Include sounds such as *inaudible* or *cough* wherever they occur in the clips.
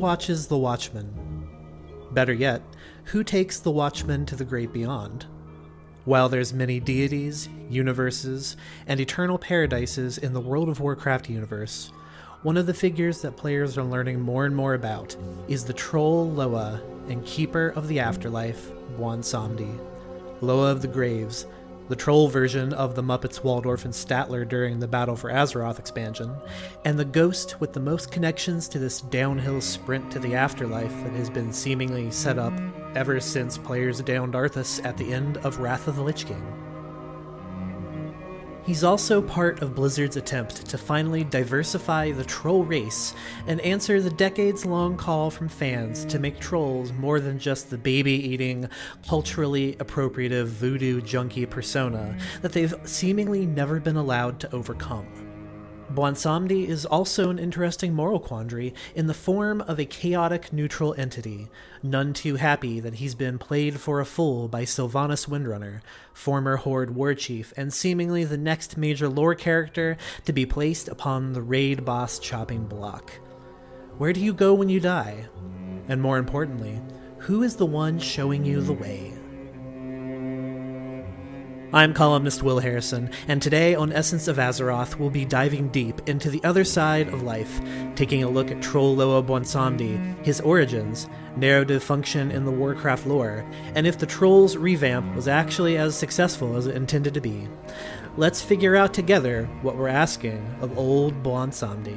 watches the Watchmen? Better yet, who takes the Watchmen to the great beyond? While there's many deities, universes, and eternal paradises in the World of Warcraft universe, one of the figures that players are learning more and more about is the troll Loa and keeper of the afterlife, Bwonsamdi. Loa of the Graves, the troll version of the Muppets Waldorf and Statler during the Battle for Azeroth expansion, and the ghost with the most connections to this downhill sprint to the afterlife that has been seemingly set up ever since players downed Arthas at the end of Wrath of the Lich King. He's also part of Blizzard's attempt to finally diversify the troll race and answer the decades long call from fans to make trolls more than just the baby eating, culturally appropriative voodoo junkie persona that they've seemingly never been allowed to overcome. Bwonsamdi is also an interesting moral quandary in the form of a chaotic neutral entity, none too happy that he's been played for a fool by Sylvanas Windrunner, former Horde war chief and seemingly the next major lore character to be placed upon the raid boss chopping block. Where do you go when you die? And more importantly, who is the one showing you the way? I'm columnist Will Harrison, and today on Essence of Azeroth, we'll be diving deep into the other side of life, taking a look at Troll Loa Bwonsamdi, his origins, narrative function in the Warcraft lore, and if the Trolls revamp was actually as successful as it intended to be. Let's figure out together what we're asking of old Bwonsamdi.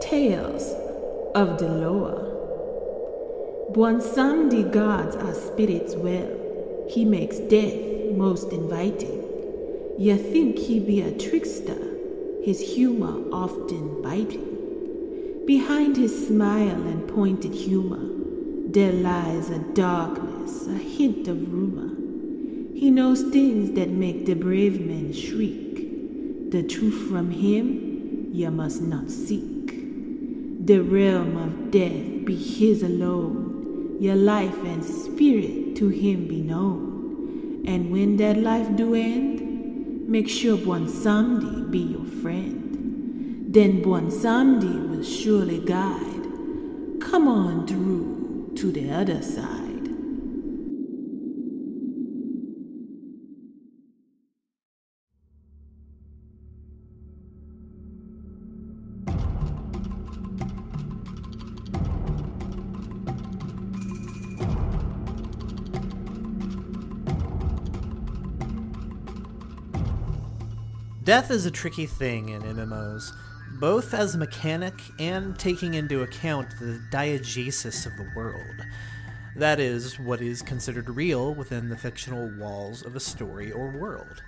Tales of the Loa. Bwonsamdi guards our spirits well. He makes death most inviting. You think he be a trickster, his humor often biting. Behind his smile and pointed humor, there lies a darkness, a hint of rumor. He knows things that make the brave men shriek. The truth from him you must not seek. The realm of death be his alone, your life and spirit to him be known. And when that life do end, make sure Bwonsamdi be your friend. Then Bwonsamdi will surely guide. Come on through to the other side. Death is a tricky thing in MMOs, both as a mechanic and taking into account the diegesis of the world. That is, what is considered real within the fictional walls of a story or world.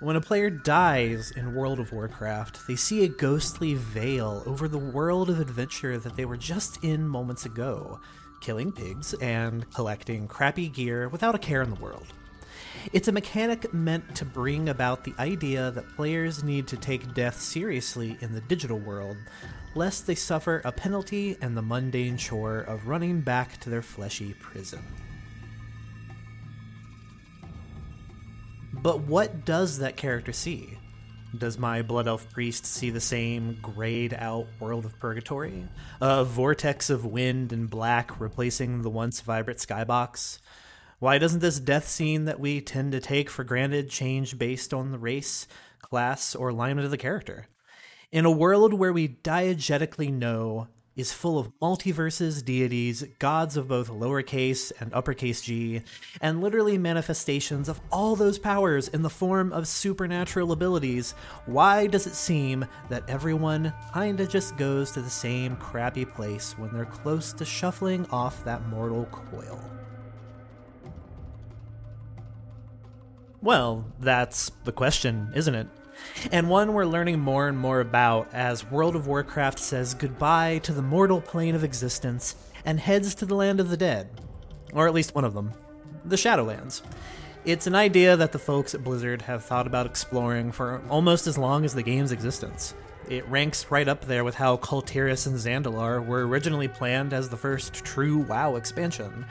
When a player dies in World of Warcraft, they see a ghostly veil over the world of adventure that they were just in moments ago, killing pigs and collecting crappy gear without a care in the world. It's a mechanic meant to bring about the idea that players need to take death seriously in the digital world, lest they suffer a penalty and the mundane chore of running back to their fleshy prison. But what does that character see? Does my Blood Elf priest see the same grayed out world of purgatory? A vortex of wind and black replacing the once vibrant skybox? Why doesn't this death scene that we tend to take for granted change based on the race, class, or alignment of the character? In a world where we diegetically know is full of multiverses, deities, gods of both lowercase and uppercase g, and literally manifestations of all those powers in the form of supernatural abilities, why does it seem that everyone kinda just goes to the same crappy place when they're close to shuffling off that mortal coil? Well, that's the question, isn't it? and one we're learning more and more about as World of Warcraft says goodbye to the mortal plane of existence and heads to the land of the dead. Or at least one of them the Shadowlands. It's an idea that the folks at Blizzard have thought about exploring for almost as long as the game's existence. It ranks right up there with how Tiras and Zandalar were originally planned as the first true WoW expansion,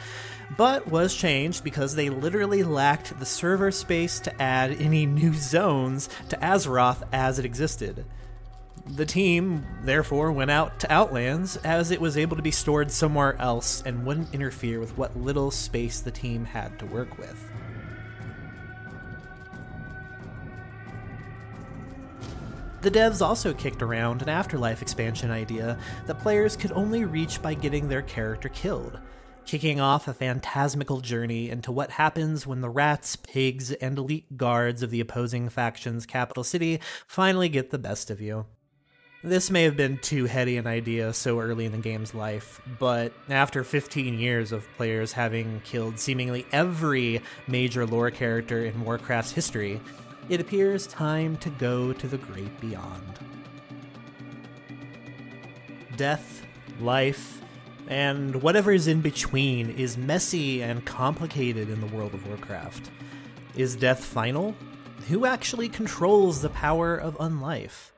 but was changed because they literally lacked the server space to add any new zones to Azeroth as it existed. The team, therefore, went out to Outlands as it was able to be stored somewhere else and wouldn't interfere with what little space the team had to work with. The devs also kicked around an afterlife expansion idea that players could only reach by getting their character killed, kicking off a phantasmical journey into what happens when the rats, pigs, and elite guards of the opposing faction's capital city finally get the best of you. This may have been too heady an idea so early in the game's life, but after 15 years of players having killed seemingly every major lore character in Warcraft's history, it appears time to go to the great beyond. Death, life, and whatever is in between is messy and complicated in the world of Warcraft. Is death final? Who actually controls the power of unlife?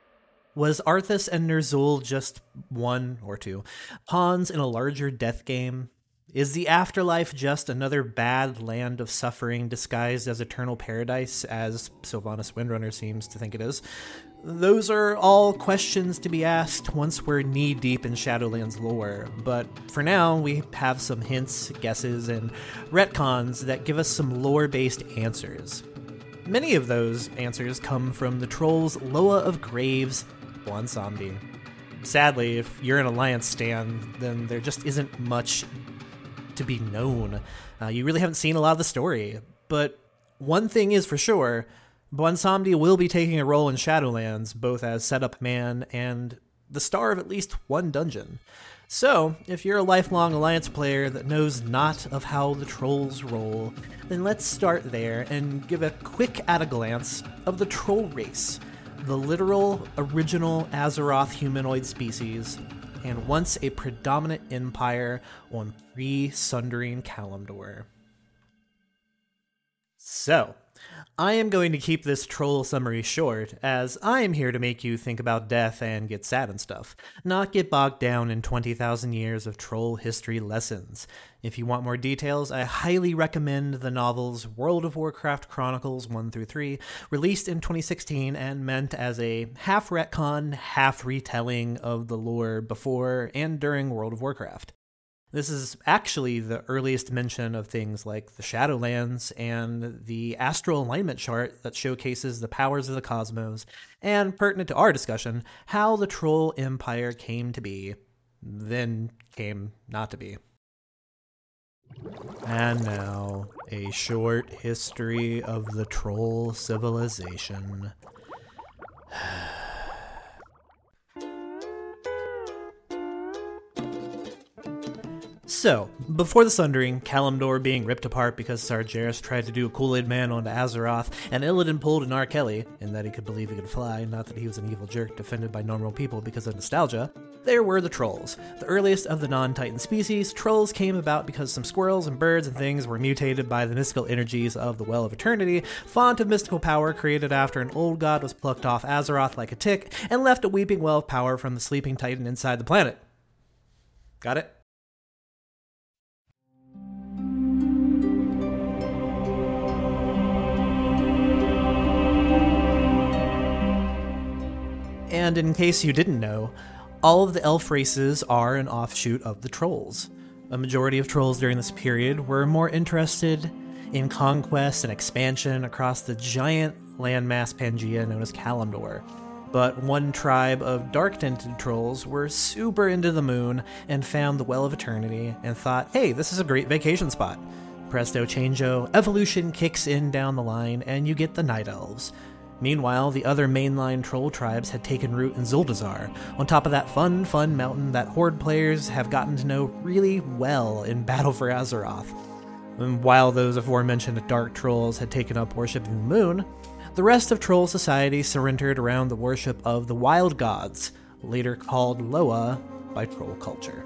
Was Arthas and Ner'zhul just one or two pawns in a larger death game is the afterlife just another bad land of suffering disguised as eternal paradise, as Sylvanas Windrunner seems to think it is? Those are all questions to be asked once we're knee deep in Shadowlands lore, but for now we have some hints, guesses, and retcons that give us some lore based answers. Many of those answers come from the troll's Loa of Graves, Bwonsamdi. Sadly, if you're an Alliance stan, then there just isn't much to be known. Uh, you really haven't seen a lot of the story. But one thing is for sure Bwonsamdi will be taking a role in Shadowlands, both as setup man and the star of at least one dungeon. So, if you're a lifelong Alliance player that knows not of how the trolls roll, then let's start there and give a quick at a glance of the troll race, the literal, original Azeroth humanoid species and once a predominant empire on pre Sundering Kalimdor. So, I am going to keep this troll summary short, as I am here to make you think about death and get sad and stuff, not get bogged down in 20,000 years of troll history lessons. If you want more details, I highly recommend the novels World of Warcraft Chronicles 1 through 3, released in 2016 and meant as a half retcon, half retelling of the lore before and during World of Warcraft. This is actually the earliest mention of things like the Shadowlands and the astral alignment chart that showcases the powers of the cosmos, and pertinent to our discussion, how the Troll Empire came to be, then came not to be. And now, a short history of the Troll civilization. *sighs* So, before the Sundering, Kalimdor being ripped apart because Sargeras tried to do a Kool-Aid Man onto Azeroth, and Illidan pulled an R. Kelly, in that he could believe he could fly, not that he was an evil jerk defended by normal people because of nostalgia, there were the trolls. The earliest of the non-Titan species, trolls came about because some squirrels and birds and things were mutated by the mystical energies of the Well of Eternity, font of mystical power created after an old god was plucked off Azeroth like a tick, and left a weeping well of power from the sleeping Titan inside the planet. Got it? And in case you didn't know, all of the elf races are an offshoot of the trolls. A majority of trolls during this period were more interested in conquest and expansion across the giant landmass Pangaea known as Kalimdor. But one tribe of dark tinted trolls were super into the moon and found the Well of Eternity and thought, hey, this is a great vacation spot. Presto changeo, evolution kicks in down the line, and you get the Night Elves. Meanwhile, the other mainline troll tribes had taken root in Zuldazar, on top of that fun, fun mountain that Horde players have gotten to know really well in Battle for Azeroth. And while those aforementioned dark trolls had taken up worship of the moon, the rest of troll society surrendered around the worship of the wild gods, later called Loa by troll culture.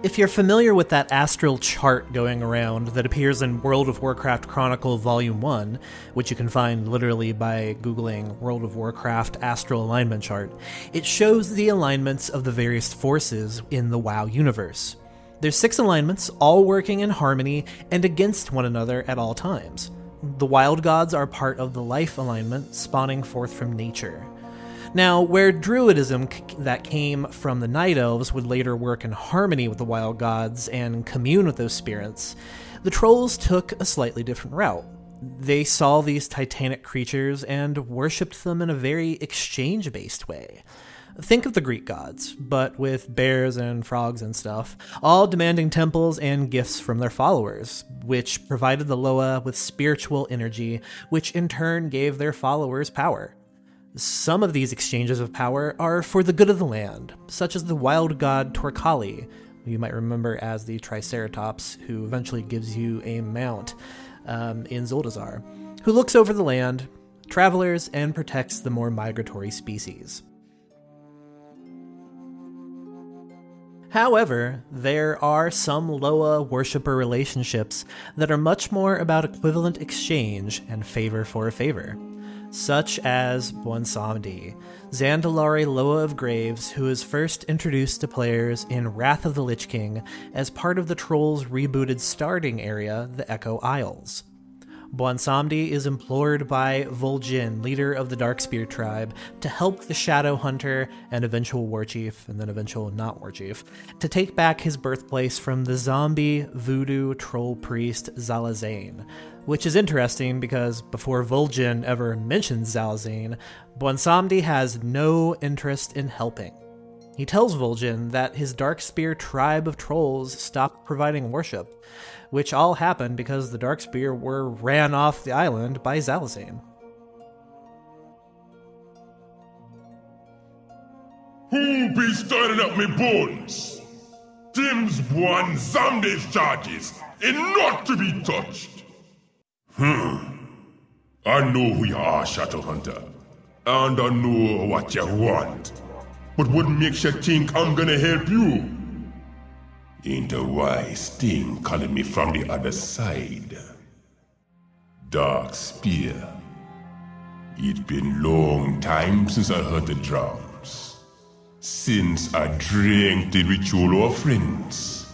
If you're familiar with that astral chart going around that appears in World of Warcraft Chronicle Volume 1, which you can find literally by Googling World of Warcraft Astral Alignment Chart, it shows the alignments of the various forces in the WoW universe. There's six alignments, all working in harmony and against one another at all times. The wild gods are part of the life alignment, spawning forth from nature. Now, where Druidism c- that came from the Night Elves would later work in harmony with the wild gods and commune with those spirits, the Trolls took a slightly different route. They saw these titanic creatures and worshipped them in a very exchange based way. Think of the Greek gods, but with bears and frogs and stuff, all demanding temples and gifts from their followers, which provided the Loa with spiritual energy, which in turn gave their followers power. Some of these exchanges of power are for the good of the land, such as the wild god Torcali, who you might remember as the Triceratops, who eventually gives you a mount um, in Zuldazar, who looks over the land, travelers, and protects the more migratory species. However, there are some Loa worshipper relationships that are much more about equivalent exchange and favor for a favor such as Bwonsamdi, Zandalari Loa of Graves, who is first introduced to players in Wrath of the Lich King as part of the Trolls' rebooted starting area, the Echo Isles. Bwonsamdi is implored by Vol'jin, leader of the Darkspear tribe, to help the Shadow Hunter and eventual War Chief, and then eventual not War Chief, to take back his birthplace from the zombie voodoo troll priest Zalazane. Which is interesting because before Vol'jin ever mentions Zalazane, Bwonsamdi has no interest in helping. He tells Vol'jin that his Darkspear tribe of trolls stopped providing worship, which all happened because the Darkspear were ran off the island by Zalazane. Who be stirring up me bones? Tim's Bwonsamdi's charges, and not to be touched. Hmm. I know who you are, Shadowhunter, and I know what you want. But what makes you think I'm gonna help you? Ain't a wise thing calling me from the other side. Dark Spear. It's been long time since I heard the drums. Since I drank the ritual offerings.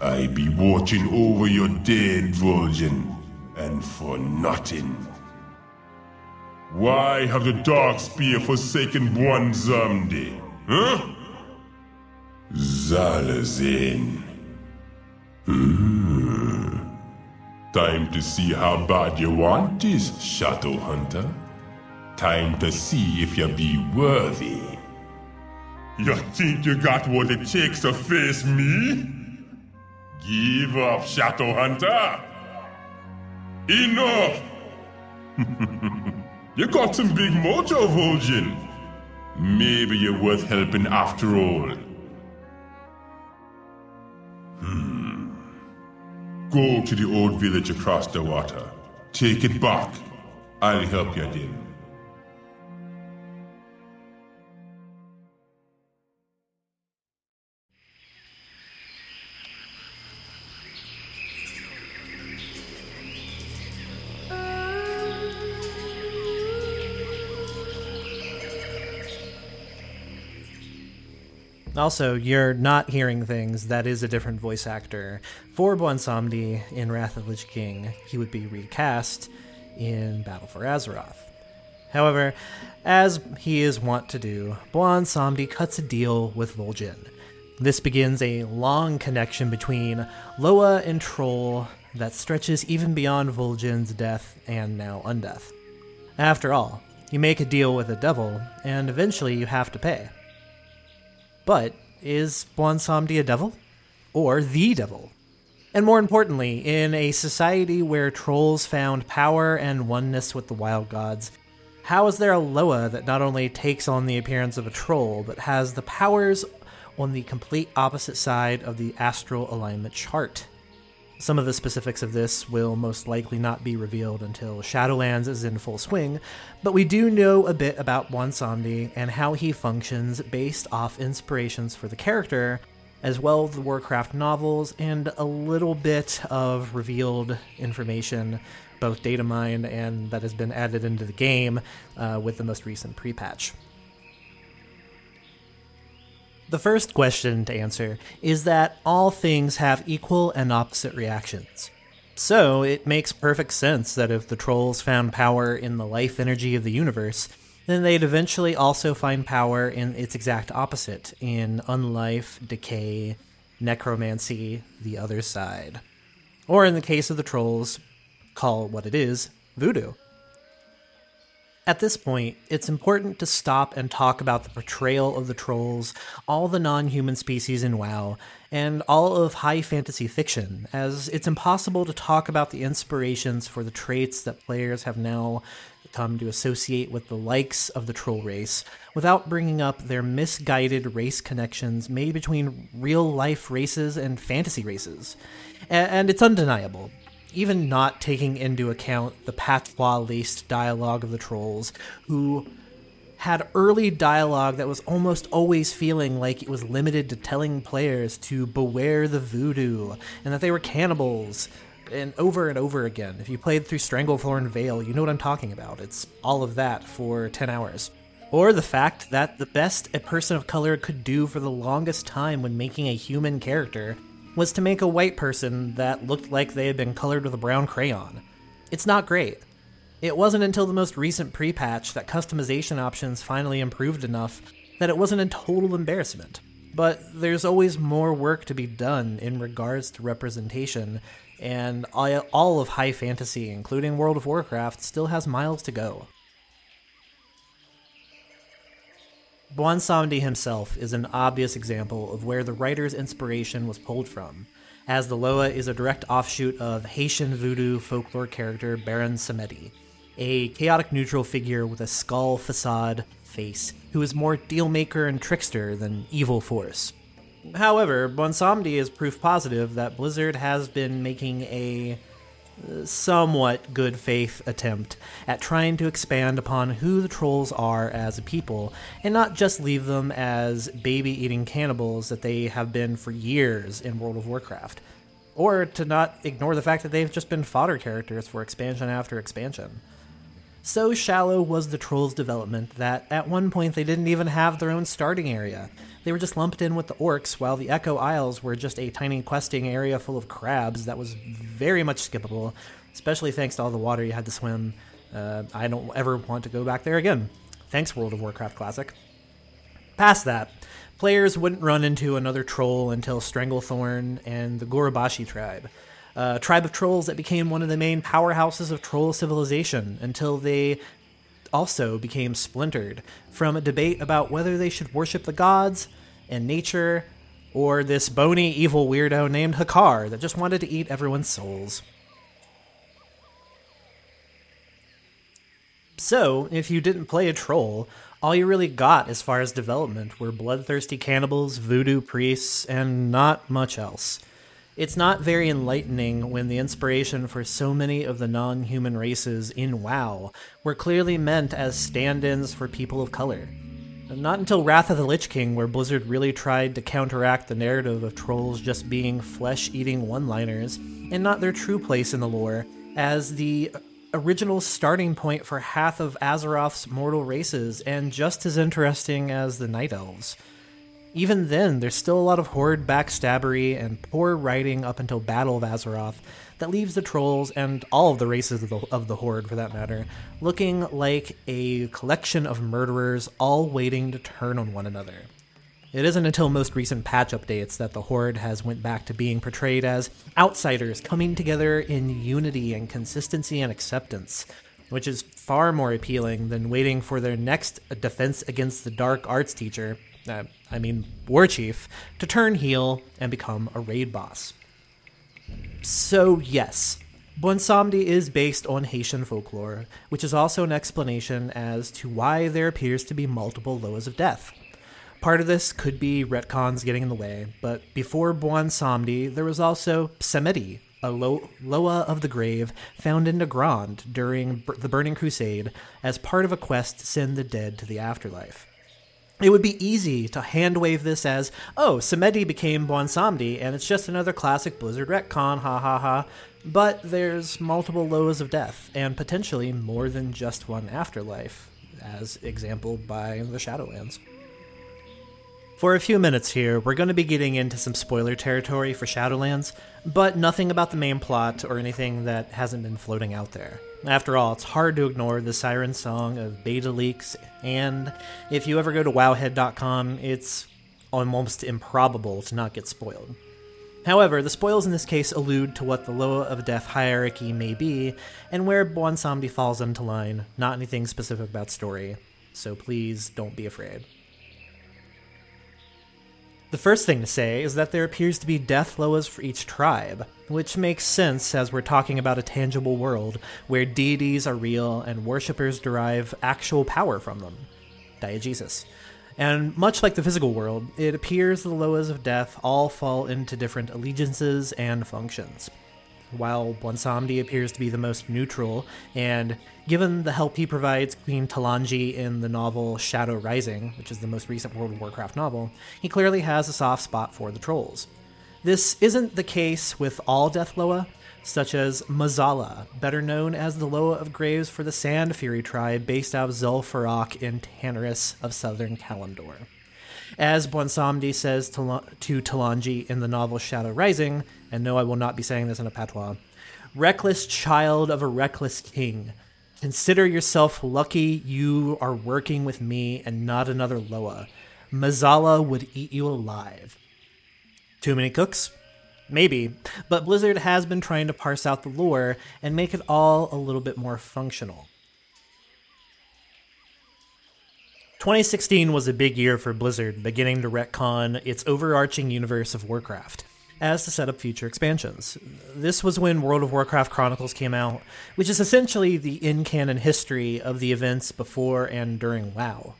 I be watching over your dead Vol'jin, and for nothing. Why have the Dark Spear forsaken Huh? Hmm. Time to see how bad you want this, Shadow Hunter. Time to see if you be worthy. You think you got what it takes to face me? Give up, Shadow Hunter. Enough! *laughs* you got some big mojo, Vol'jin. Maybe you're worth helping after all. Hmm. Go to the old village across the water. Take it back. I'll help you then. Also, you're not hearing things. That is a different voice actor. For Bwonsamdi in Wrath of Lich King, he would be recast in Battle for Azeroth. However, as he is wont to do, Bwonsamdi cuts a deal with Vol'jin. This begins a long connection between Loa and Troll that stretches even beyond Vol'jin's death and now undeath. After all, you make a deal with the devil, and eventually you have to pay. But is Bwonsamdi a devil? Or the devil? And more importantly, in a society where trolls found power and oneness with the wild gods, how is there a Loa that not only takes on the appearance of a troll, but has the powers on the complete opposite side of the astral alignment chart? Some of the specifics of this will most likely not be revealed until Shadowlands is in full swing, but we do know a bit about Bwonsamdi and how he functions based off inspirations for the character, as well as the Warcraft novels, and a little bit of revealed information, both data mined and that has been added into the game uh, with the most recent pre patch. The first question to answer is that all things have equal and opposite reactions. So, it makes perfect sense that if the trolls found power in the life energy of the universe, then they'd eventually also find power in its exact opposite, in unlife, decay, necromancy, the other side. Or in the case of the trolls, call what it is voodoo. At this point, it's important to stop and talk about the portrayal of the trolls, all the non human species in WoW, and all of high fantasy fiction, as it's impossible to talk about the inspirations for the traits that players have now come to associate with the likes of the troll race without bringing up their misguided race connections made between real life races and fantasy races. And it's undeniable even not taking into account the patois laced dialogue of the trolls, who had early dialogue that was almost always feeling like it was limited to telling players to beware the voodoo and that they were cannibals. And over and over again. If you played through Stranglethorn Vale, you know what I'm talking about. It's all of that for 10 hours. Or the fact that the best a person of color could do for the longest time when making a human character was to make a white person that looked like they had been colored with a brown crayon. It's not great. It wasn't until the most recent pre patch that customization options finally improved enough that it wasn't a total embarrassment. But there's always more work to be done in regards to representation, and all of high fantasy, including World of Warcraft, still has miles to go. Bwonsamdi himself is an obvious example of where the writer's inspiration was pulled from, as the Loa is a direct offshoot of Haitian voodoo folklore character Baron Samedi, a chaotic neutral figure with a skull facade face who is more dealmaker and trickster than evil force. However, Bwonsamdi is proof positive that Blizzard has been making a somewhat good faith attempt at trying to expand upon who the trolls are as a people and not just leave them as baby eating cannibals that they have been for years in World of Warcraft. Or to not ignore the fact that they've just been fodder characters for expansion after expansion. So shallow was the trolls' development that at one point they didn't even have their own starting area. They were just lumped in with the orcs, while the Echo Isles were just a tiny questing area full of crabs that was very much skippable, especially thanks to all the water you had to swim. Uh, I don't ever want to go back there again. Thanks, World of Warcraft Classic. Past that, players wouldn't run into another troll until Stranglethorn and the Gurubashi tribe a tribe of trolls that became one of the main powerhouses of troll civilization until they also became splintered from a debate about whether they should worship the gods and nature or this bony evil weirdo named Hakkar that just wanted to eat everyone's souls. So, if you didn't play a troll, all you really got as far as development were bloodthirsty cannibals, voodoo priests, and not much else. It's not very enlightening when the inspiration for so many of the non human races in WoW were clearly meant as stand ins for people of color. Not until Wrath of the Lich King, where Blizzard really tried to counteract the narrative of trolls just being flesh eating one liners and not their true place in the lore, as the original starting point for half of Azeroth's mortal races and just as interesting as the Night Elves even then, there's still a lot of horde backstabbery and poor writing up until Battle of Azeroth that leaves the trolls and all of the races of the, of the horde, for that matter, looking like a collection of murderers all waiting to turn on one another. It isn't until most recent patch updates that the Horde has went back to being portrayed as outsiders coming together in unity and consistency and acceptance, which is far more appealing than waiting for their next Defense Against the Dark arts teacher, uh, I mean, War Chief, to turn heel and become a raid boss. So, yes, Bwonsamdi is based on Haitian folklore, which is also an explanation as to why there appears to be multiple Loas of Death. Part of this could be retcons getting in the way, but before Bwonsamdi, there was also Samedi, a Lo- Loa of the Grave found in Nagrand during b- the Burning Crusade as part of a quest to send the dead to the afterlife. It would be easy to handwave this as, oh, Samedi became Bwonsamdi, and it's just another classic Blizzard retcon, ha ha ha. But there's multiple Loas of death, and potentially more than just one afterlife, as exampled by the Shadowlands. For a few minutes here, we're going to be getting into some spoiler territory for Shadowlands, but nothing about the main plot or anything that hasn't been floating out there. After all, it's hard to ignore the siren song of beta leaks, and if you ever go to wowhead.com, it's almost improbable to not get spoiled. However, the spoils in this case allude to what the Loa of Death hierarchy may be, and where Bwonsamdi falls into line, not anything specific about story, so please don't be afraid. The first thing to say is that there appears to be death loas for each tribe, which makes sense as we're talking about a tangible world where deities are real and worshippers derive actual power from them. Diegesis. And much like the physical world, it appears the Loas of Death all fall into different allegiances and functions while Bwonsamdi appears to be the most neutral, and given the help he provides Queen Talanji in the novel Shadow Rising, which is the most recent World of Warcraft novel, he clearly has a soft spot for the trolls. This isn't the case with all Death Loa, such as Mazala, better known as the Loa of Graves for the Sand Fury tribe based out of Zul'Farrak in Tanaris of southern Kalimdor. As Bwonsamdi says to, to Talanji in the novel Shadow Rising, and no, I will not be saying this in a patois, reckless child of a reckless king, consider yourself lucky you are working with me and not another Loa. Mazala would eat you alive. Too many cooks? Maybe, but Blizzard has been trying to parse out the lore and make it all a little bit more functional. 2016 was a big year for Blizzard, beginning to retcon its overarching universe of Warcraft as to set up future expansions. This was when World of Warcraft Chronicles came out, which is essentially the in canon history of the events before and during WoW.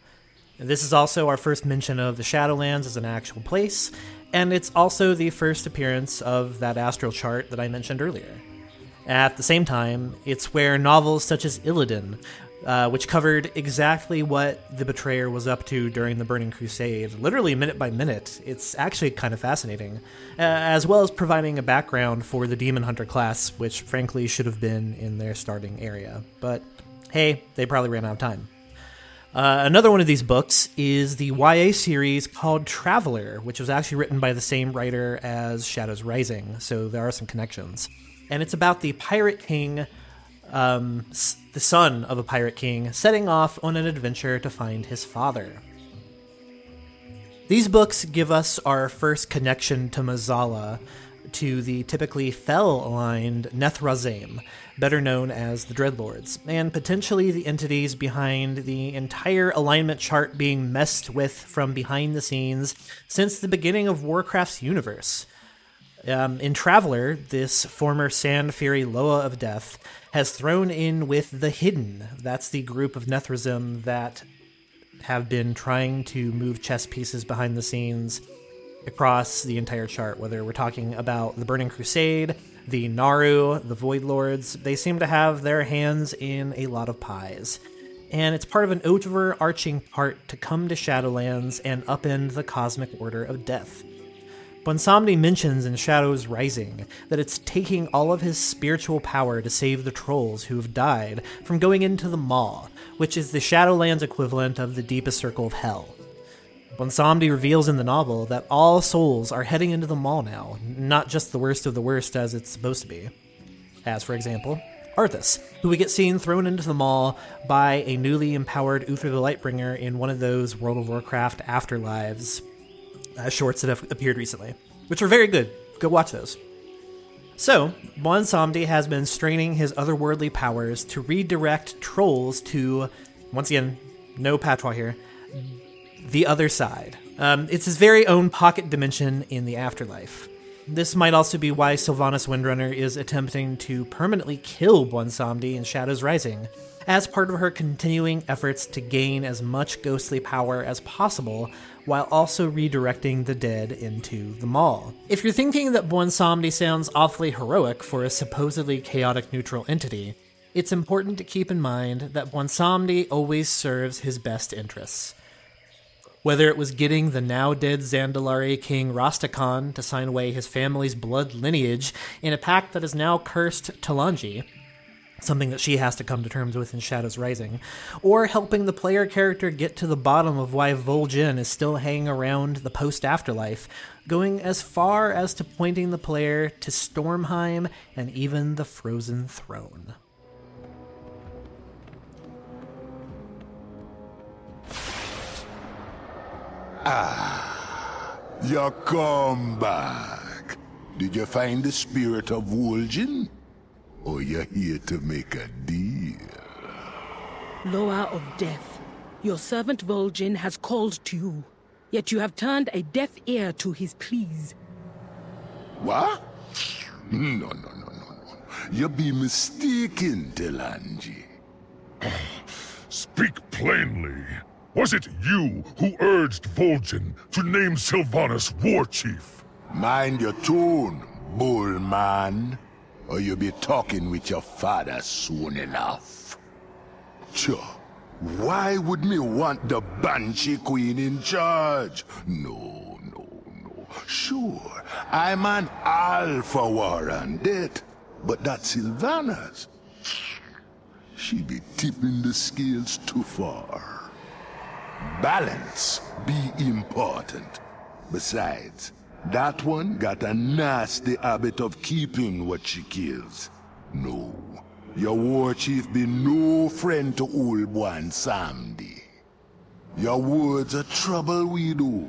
This is also our first mention of the Shadowlands as an actual place, and it's also the first appearance of that astral chart that I mentioned earlier. At the same time, it's where novels such as Illidan uh, which covered exactly what the Betrayer was up to during the Burning Crusade, literally minute by minute. It's actually kind of fascinating, uh, as well as providing a background for the Demon Hunter class, which frankly should have been in their starting area. But hey, they probably ran out of time. Uh, another one of these books is the YA series called Traveler, which was actually written by the same writer as Shadows Rising, so there are some connections. And it's about the Pirate King um, the son of a pirate king, setting off on an adventure to find his father. These books give us our first connection to Mazala, to the typically fell aligned Nethrezim, better known as the Dreadlords, and potentially the entities behind the entire alignment chart being messed with from behind the scenes since the beginning of Warcraft's universe. Um, in Traveler, this former Sand Fury Loa of Death has thrown in with the Hidden. That's the group of Nethrezim that have been trying to move chess pieces behind the scenes across the entire chart, whether we're talking about the Burning Crusade, the Naaru, the Void Lords, they seem to have their hands in a lot of pies. And it's part of an overarching part to come to Shadowlands and upend the cosmic order of death. Bwonsamdi mentions in Shadows Rising that it's taking all of his spiritual power to save the trolls who have died from going into the Maw, which is the Shadowlands equivalent of the deepest circle of hell. Bwonsamdi reveals in the novel that all souls are heading into the Maw now, not just the worst of the worst as it's supposed to be. As, for example, Arthas, who we get seen thrown into the Maw by a newly empowered Uther the Lightbringer in one of those World of Warcraft afterlives uh, shorts that have appeared recently, which are very good. Go watch those. So, Bwonsamdi has been straining his otherworldly powers to redirect trolls to, once again, no patois here, the other side. Um, it's his very own pocket dimension in the afterlife. This might also be why Sylvanas Windrunner is attempting to permanently kill Bwonsamdi in Shadows Rising, as part of her continuing efforts to gain as much ghostly power as possible while also redirecting the dead into the Maw. If you're thinking that Bwonsamdi sounds awfully heroic for a supposedly chaotic neutral entity, it's important to keep in mind that Bwonsamdi always serves his best interests. Whether it was getting the now dead Zandalari king Rastakhan to sign away his family's blood lineage in a pact that is now cursed Talanji, something that she has to come to terms with in Shadows Rising, or helping the player character get to the bottom of why Vol'jin is still hanging around the post afterlife, going as far as to pointing the player to Stormheim and even the Frozen Throne. Ah, you come back. Did you find the spirit of Vol'jin? Or you're here to make a deal? Loa of Death, your servant Vol'jin has called to you, yet you have turned a deaf ear to his pleas. What? No, no, no, no, no. You be mistaken, Talanji. Speak plainly. Was it you who urged Vol'jin to name Sylvanas war chief? Mind your tone, bullman, or you'll be talking with your father soon enough. Sure. Why would me want the Banshee Queen in charge? No, no, no. Sure, I'm an Alpha Warren, that, but that's Sylvanas. She be tipping the scales too far. Balance be important. Besides, that one got a nasty habit of keeping what she kills. No, your war chief be no friend to old Bwonsamdi. Your words are trouble we do.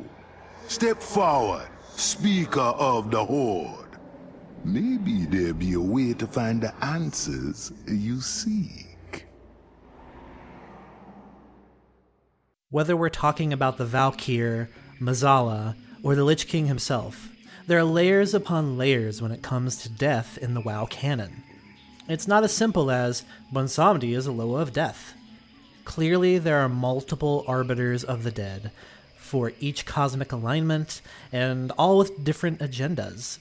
Step forward, speaker of the horde. Maybe there be a way to find the answers you seek. Whether we're talking about the Valkyr, Mazala, or the Lich King himself, there are layers upon layers when it comes to death in the WoW canon. It's not as simple as Bwonsamdi is a Loa of Death. Clearly, there are multiple arbiters of the dead for each cosmic alignment, and all with different agendas.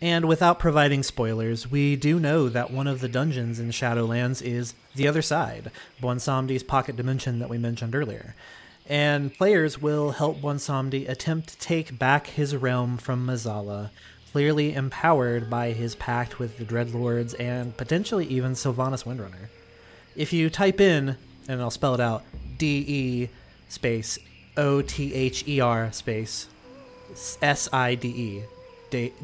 And without providing spoilers, we do know that one of the dungeons in Shadowlands is the other side, Bwonsamdi's pocket dimension that we mentioned earlier. And players will help Bwonsamdi attempt to take back his realm from Mazala, clearly empowered by his pact with the Dreadlords and potentially even Sylvanas Windrunner. If you type in, and I'll spell it out, D E space O T H E R space S I D E,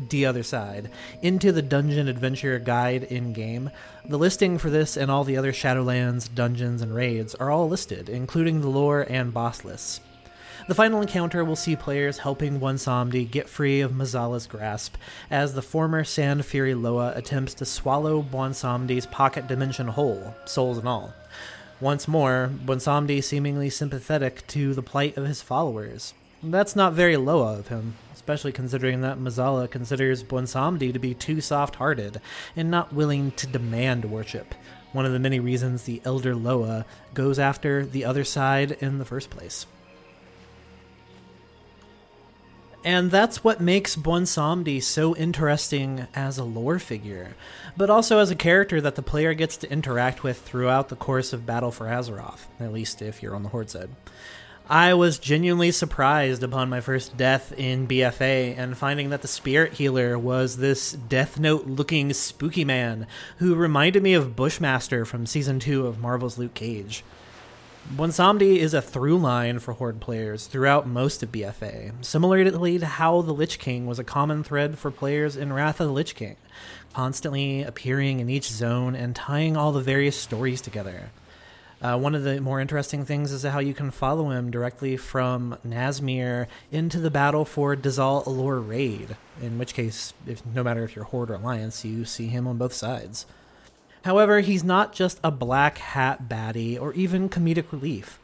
the other side, into the Dungeon Adventure Guide in game, the listing for this and all the other Shadowlands dungeons and raids are all listed, including the lore and boss lists. The final encounter will see players helping Bwonsamdi get free of Mazala's grasp, as the former Sand Fury Loa attempts to swallow Bwonsamdi's pocket dimension whole, souls and all. Once more, Bwonsamdi seemingly sympathetic to the plight of his followers. That's not very Loa of him, especially considering that Mazala considers Bwonsamdi to be too soft hearted and not willing to demand worship, one of the many reasons the Elder Loa goes after the other side in the first place. And that's what makes Bwonsamdi so interesting as a lore figure, but also as a character that the player gets to interact with throughout the course of Battle for Azeroth, at least if you're on the Horde side. I was genuinely surprised upon my first death in BFA and finding that the spirit healer was this Death Note looking spooky man who reminded me of Bushmaster from season 2 of Marvel's Luke Cage. Bwonsamdi is a through line for Horde players throughout most of BFA, similarly to how the Lich King was a common thread for players in Wrath of the Lich King, constantly appearing in each zone and tying all the various stories together. Uh, one of the more interesting things is how you can follow him directly from Nazmir into the battle for Dazar'alor Raid, in which case, if no matter if you're Horde or Alliance, you see him on both sides. However, he's not just a black hat baddie or even comedic relief.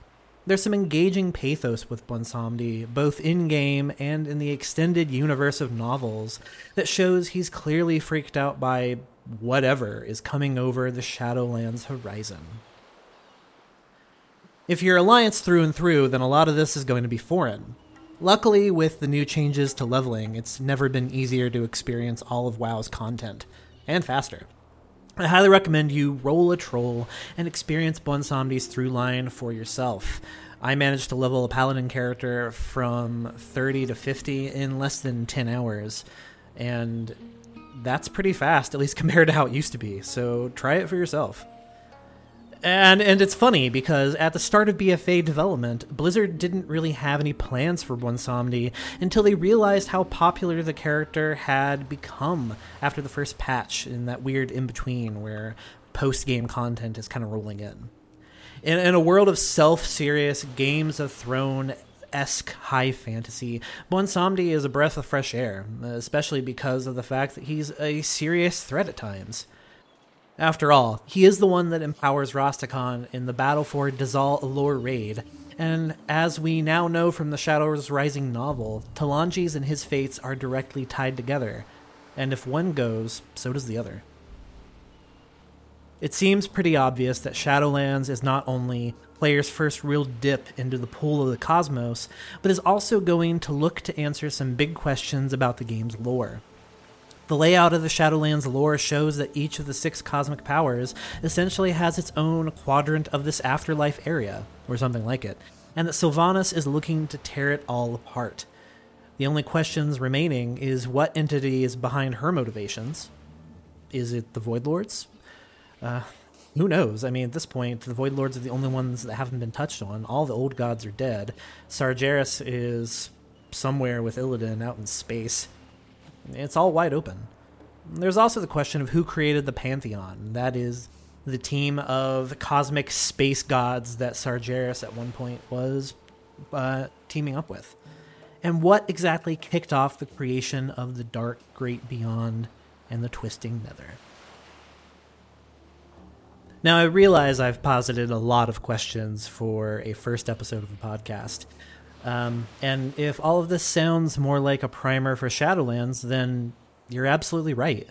There's some engaging pathos with Bwonsamdi, both in game and in the extended universe of novels, that shows he's clearly freaked out by whatever is coming over the Shadowlands horizon. If you're Alliance through and through, then a lot of this is going to be foreign. Luckily, with the new changes to leveling, it's never been easier to experience all of WoW's content, and faster. I highly recommend you roll a troll and experience Bwonsamdi's through line for yourself. I managed to level a paladin character from 30 to 50 in less than 10 hours, and that's pretty fast, at least *laughs* compared to how it used to be, so try it for yourself. And and it's funny because at the start of BFA development, Blizzard didn't really have any plans for Bwonsamdi until they realized how popular the character had become after the first patch in that weird in between where post game content is kind of rolling in. in. In a world of self serious Games of Thrones esque high fantasy, Bwonsamdi is a breath of fresh air, especially because of the fact that he's a serious threat at times. After all, he is the one that empowers Rastakhan in the battle for Dazar'alor raid, and as we now know from the Shadows Rising novel, Talanji's and his fates are directly tied together, and if one goes, so does the other. It seems pretty obvious that Shadowlands is not only players' first real dip into the pool of the cosmos, but is also going to look to answer some big questions about the game's lore. The layout of the Shadowlands lore shows that each of the six cosmic powers essentially has its own quadrant of this afterlife area, or something like it, and that Sylvanas is looking to tear it all apart. The only questions remaining is what entity is behind her motivations. Is it the Void Lords? Uh, who knows? I mean, at this point, the Void Lords are the only ones that haven't been touched on. All the old gods are dead. Sargeras is somewhere with Illidan out in space. It's all wide open. There's also the question of who created the Pantheon. That is the team of cosmic space gods that Sargeras at one point was uh, teaming up with. And what exactly kicked off the creation of the dark great beyond and the twisting nether? Now, I realize I've posited a lot of questions for a first episode of a podcast, um, and if all of this sounds more like a primer for Shadowlands, then you're absolutely right.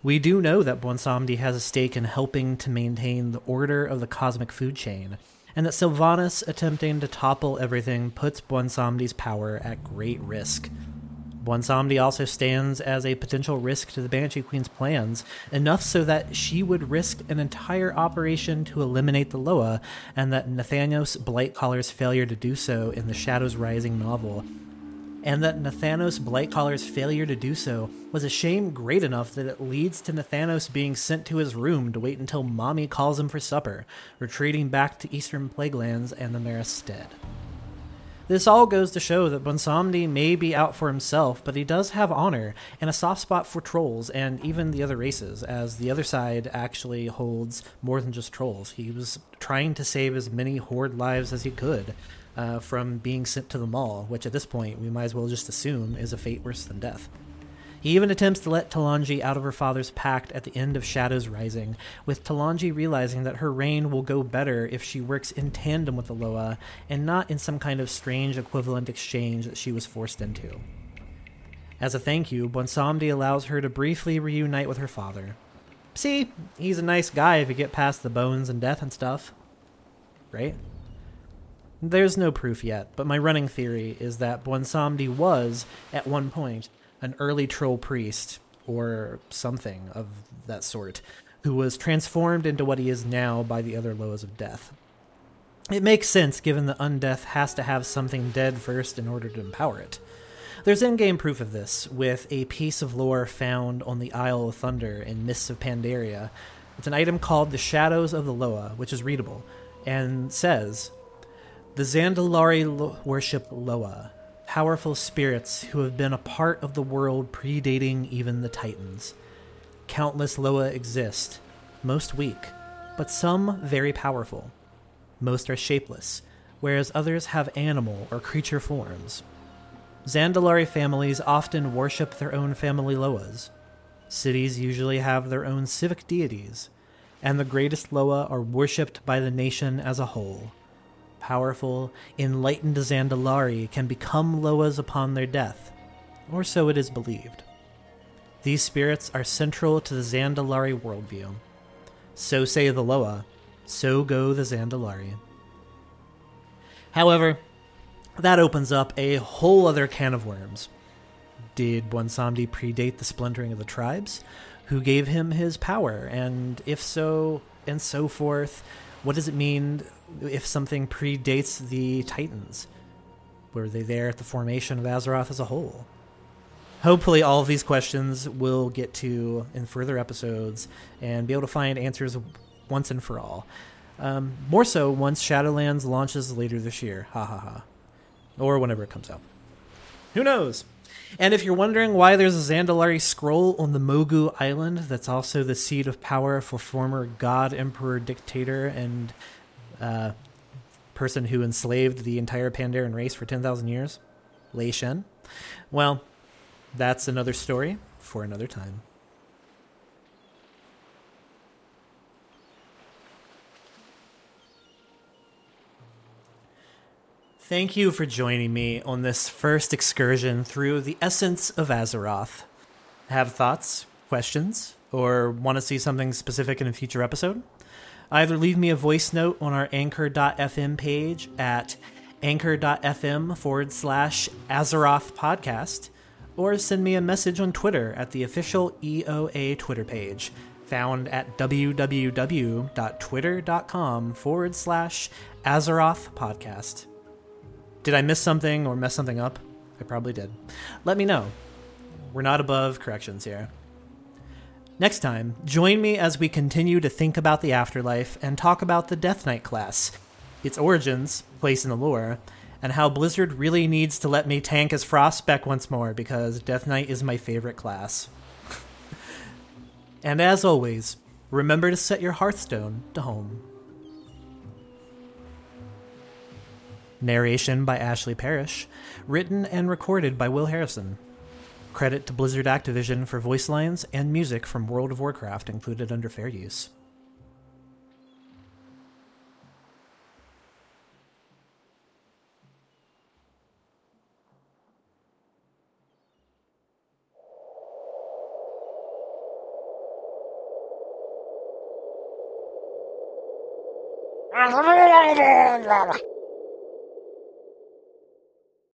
We do know that Bwonsamdi has a stake in helping to maintain the order of the cosmic food chain, and that Sylvanas attempting to topple everything puts Bwonsamdi's power at great risk. Bwonsamdi also stands as a potential risk to the Banshee Queen's plans, enough so that she would risk an entire operation to eliminate the Loa, and that Nathanos Blightcaller's failure to do so in the Shadows Rising novel and that Nathanos Blightcaller's failure to do so was a shame great enough that it leads to Nathanos being sent to his room to wait until Mommy calls him for supper, retreating back to Eastern Plaguelands and the Marris Stead. This all goes to show that Bwonsamdi may be out for himself, but he does have honor and a soft spot for trolls and even the other races, as the other side actually holds more than just trolls. He was trying to save as many Horde lives as he could uh, from being sent to the Maw, which at this point we might as well just assume is a fate worse than death. He even attempts to let Talanji out of her father's pact at the end of Shadows Rising, with Talanji realizing that her reign will go better if she works in tandem with Aloa and not in some kind of strange equivalent exchange that she was forced into. As a thank you, Bwonsamdi allows her to briefly reunite with her father. See, he's a nice guy if you get past the bones and death and stuff. Right? There's no proof yet, but my running theory is that Bwonsamdi was, at one point, an early troll priest or something of that sort, who was transformed into what he is now by the other Loas of death. It makes sense given that Undeath has to have something dead first in order to empower it. There's in game proof of this, with a piece of lore found on the Isle of Thunder in Mists of Pandaria. It's an item called the Shadows of the Loa, which is readable, and says The Zandalari lo- worship Loa, powerful spirits who have been a part of the world predating even the Titans. Countless Loa exist, most weak, but some very powerful. Most are shapeless, whereas others have animal or creature forms. Zandalari families often worship their own family Loas. Cities usually have their own civic deities, and the greatest Loa are worshipped by the nation as a whole. Powerful, enlightened Zandalari can become Loas upon their death, or so it is believed. These spirits are central to the Zandalari worldview. So say the Loa, so go the Zandalari. However, that opens up a whole other can of worms. Did Bwonsamdi predate the splintering of the tribes? Who gave him his power? And if so, and so forth, what does it mean if something predates the Titans? Were they there at the formation of Azeroth as a whole? Hopefully, all of these questions we'll get to in further episodes and be able to find answers once and for all. Um, more so once Shadowlands launches later this year. Ha ha ha. Or whenever it comes out. Who knows? And if you're wondering why there's a Zandalari scroll on the Mogu Island, that's also the seat of power for former God, Emperor, Dictator, and uh, person who enslaved the entire Pandaren race for 10,000 years, Lei Shen. Well, that's another story for another time. Thank you for joining me on this first excursion through the essence of Azeroth. Have thoughts, questions, or want to see something specific in a future episode? Either leave me a voice note on our anchor.fm page at anchor.fm forward slash Azeroth podcast, or send me a message on Twitter at the official EOA Twitter page, found at www.twitter.com forward slash Azeroth podcast. Did I miss something or mess something up? I probably did. Let me know. We're not above corrections here. Next time, join me as we continue to think about the afterlife and talk about the Death Knight class, its origins, place in the lore, and how Blizzard really needs to let me tank as Frost spec once more because Death Knight is my favorite class. *laughs* and as always, remember to set your Hearthstone to home. Narration by Ashley Parrish. Written and recorded by Will Harrison. Credit to Blizzard Activision for voice lines and music from World of Warcraft included under fair use. *laughs*